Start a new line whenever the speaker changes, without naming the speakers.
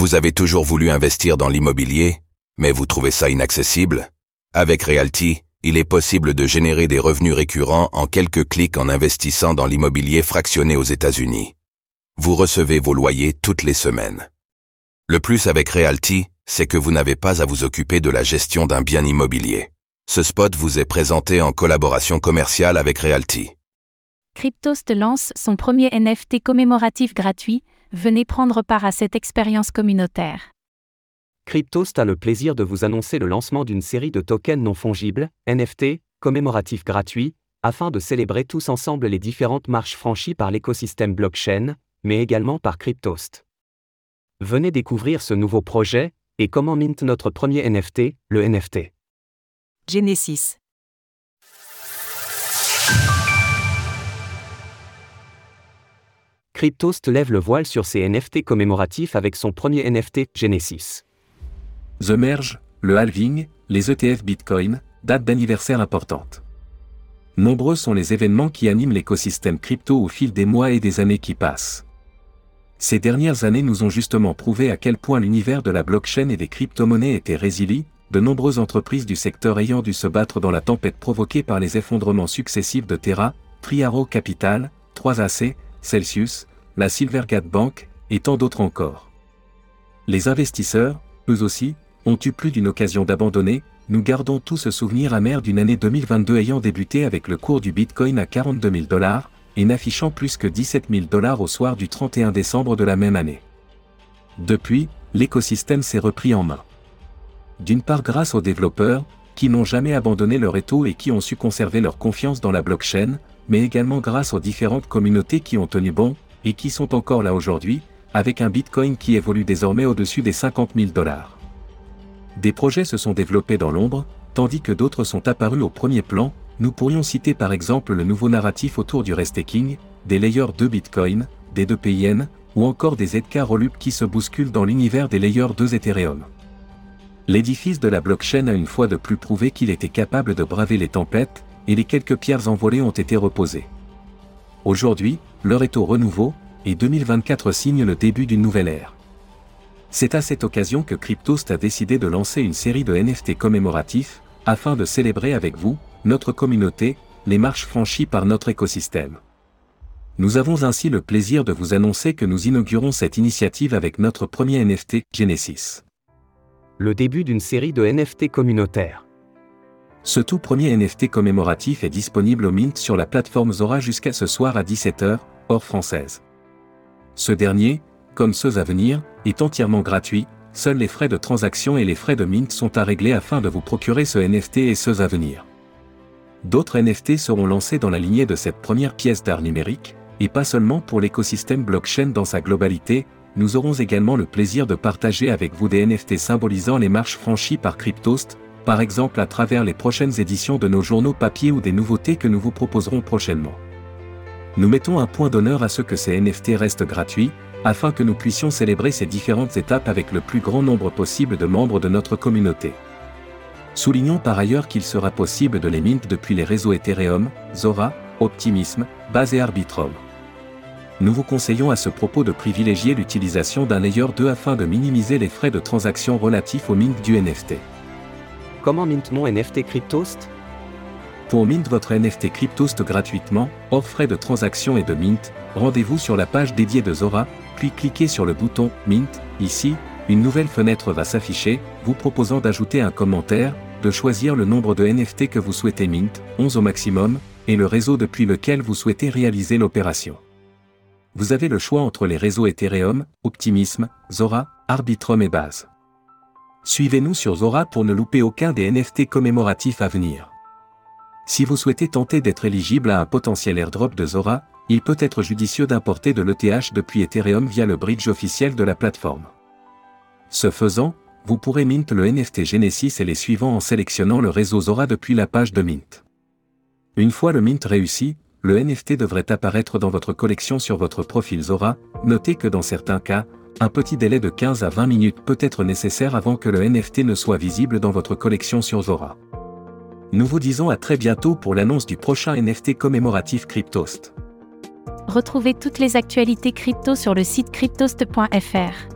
Vous avez toujours voulu investir dans l'immobilier, mais vous trouvez ça inaccessible? Avec Realty, il est possible de générer des revenus récurrents en quelques clics en investissant dans l'immobilier fractionné aux États-Unis. Vous recevez vos loyers toutes les semaines. Le plus avec Realty, c'est que vous n'avez pas à vous occuper de la gestion d'un bien immobilier. Ce spot vous est présenté en collaboration commerciale avec Realty.
Cryptost lance son premier NFT commémoratif gratuit, venez prendre part à cette expérience communautaire.
Cryptost a le plaisir de vous annoncer le lancement d'une série de tokens non fongibles, NFT, commémoratifs gratuits, afin de célébrer tous ensemble les différentes marches franchies par l'écosystème blockchain, mais également par Cryptost. Venez découvrir ce nouveau projet, et comment mint notre premier NFT, le NFT.
Genesis.
Cryptost lève le voile sur ses NFT commémoratifs avec son premier NFT, Genesis.
The Merge, le halving, les ETF Bitcoin, date d'anniversaire importante. Nombreux sont les événements qui animent l'écosystème crypto au fil des mois et des années qui passent. Ces dernières années nous ont justement prouvé à quel point l'univers de la blockchain et des crypto-monnaies était résilient, de nombreuses entreprises du secteur ayant dû se battre dans la tempête provoquée par les effondrements successifs de Terra, Triaro Capital, 3AC, Celsius, la Silvergate Bank, et tant d'autres encore. Les investisseurs, eux aussi, ont eu plus d'une occasion d'abandonner, nous gardons tous ce souvenir amer d'une année 2022 ayant débuté avec le cours du Bitcoin à 42 000 dollars, et n'affichant plus que 17 000 dollars au soir du 31 décembre de la même année. Depuis, l'écosystème s'est repris en main. D'une part grâce aux développeurs, qui n'ont jamais abandonné leur étau et qui ont su conserver leur confiance dans la blockchain, mais également grâce aux différentes communautés qui ont tenu bon, et qui sont encore là aujourd'hui, avec un Bitcoin qui évolue désormais au-dessus des 50 000 dollars. Des projets se sont développés dans l'ombre, tandis que d'autres sont apparus au premier plan, nous pourrions citer par exemple le nouveau narratif autour du restaking, des layers 2 Bitcoin, des 2 PIN, ou encore des ZK Rollup qui se bousculent dans l'univers des layers 2 Ethereum. L'édifice de la blockchain a une fois de plus prouvé qu'il était capable de braver les tempêtes, et les quelques pierres envolées ont été reposées. Aujourd'hui, l'heure est au renouveau, et 2024 signe le début d'une nouvelle ère. C'est à cette occasion que Cryptost a décidé de lancer une série de NFT commémoratifs, afin de célébrer avec vous, notre communauté, les marches franchies par notre écosystème. Nous avons ainsi le plaisir de vous annoncer que nous inaugurons cette initiative avec notre premier NFT, Genesis.
Le début d'une série de NFT communautaires.
Ce tout premier NFT commémoratif est disponible au Mint sur la plateforme Zora jusqu'à ce soir à 17h, hors française. Ce dernier, comme ceux à venir, est entièrement gratuit, seuls les frais de transaction et les frais de Mint sont à régler afin de vous procurer ce NFT et ceux à venir. D'autres NFT seront lancés dans la lignée de cette première pièce d'art numérique, et pas seulement pour l'écosystème blockchain dans sa globalité, nous aurons également le plaisir de partager avec vous des NFT symbolisant les marches franchies par Cryptost, par exemple à travers les prochaines éditions de nos journaux papier ou des nouveautés que nous vous proposerons prochainement. Nous mettons un point d'honneur à ce que ces NFT restent gratuits, afin que nous puissions célébrer ces différentes étapes avec le plus grand nombre possible de membres de notre communauté. Soulignons par ailleurs qu'il sera possible de les mint depuis les réseaux Ethereum, Zora, Optimism, Base et Arbitrum. Nous vous conseillons à ce propos de privilégier l'utilisation d'un layer 2 afin de minimiser les frais de transaction relatifs au mint du NFT.
Comment mint mon NFT Cryptost
Pour mint votre NFT Cryptost gratuitement, hors frais de transaction et de mint, rendez-vous sur la page dédiée de Zora, puis cliquez sur le bouton Mint, ici, une nouvelle fenêtre va s'afficher, vous proposant d'ajouter un commentaire, de choisir le nombre de NFT que vous souhaitez mint, 11 au maximum, et le réseau depuis lequel vous souhaitez réaliser l'opération. Vous avez le choix entre les réseaux Ethereum, Optimism, Zora, Arbitrum et Base. Suivez-nous sur Zora pour ne louper aucun des NFT commémoratifs à venir. Si vous souhaitez tenter d'être éligible à un potentiel airdrop de Zora, il peut être judicieux d'importer de l'ETH depuis Ethereum via le bridge officiel de la plateforme. Ce faisant, vous pourrez mint le NFT Genesis et les suivants en sélectionnant le réseau Zora depuis la page de mint. Une fois le mint réussi, le NFT devrait apparaître dans votre collection sur votre profil Zora, notez que dans certains cas, un petit délai de 15 à 20 minutes peut être nécessaire avant que le NFT ne soit visible dans votre collection sur Zora. Nous vous disons à très bientôt pour l'annonce du prochain NFT commémoratif Cryptost.
Retrouvez toutes les actualités crypto sur le site cryptost.fr.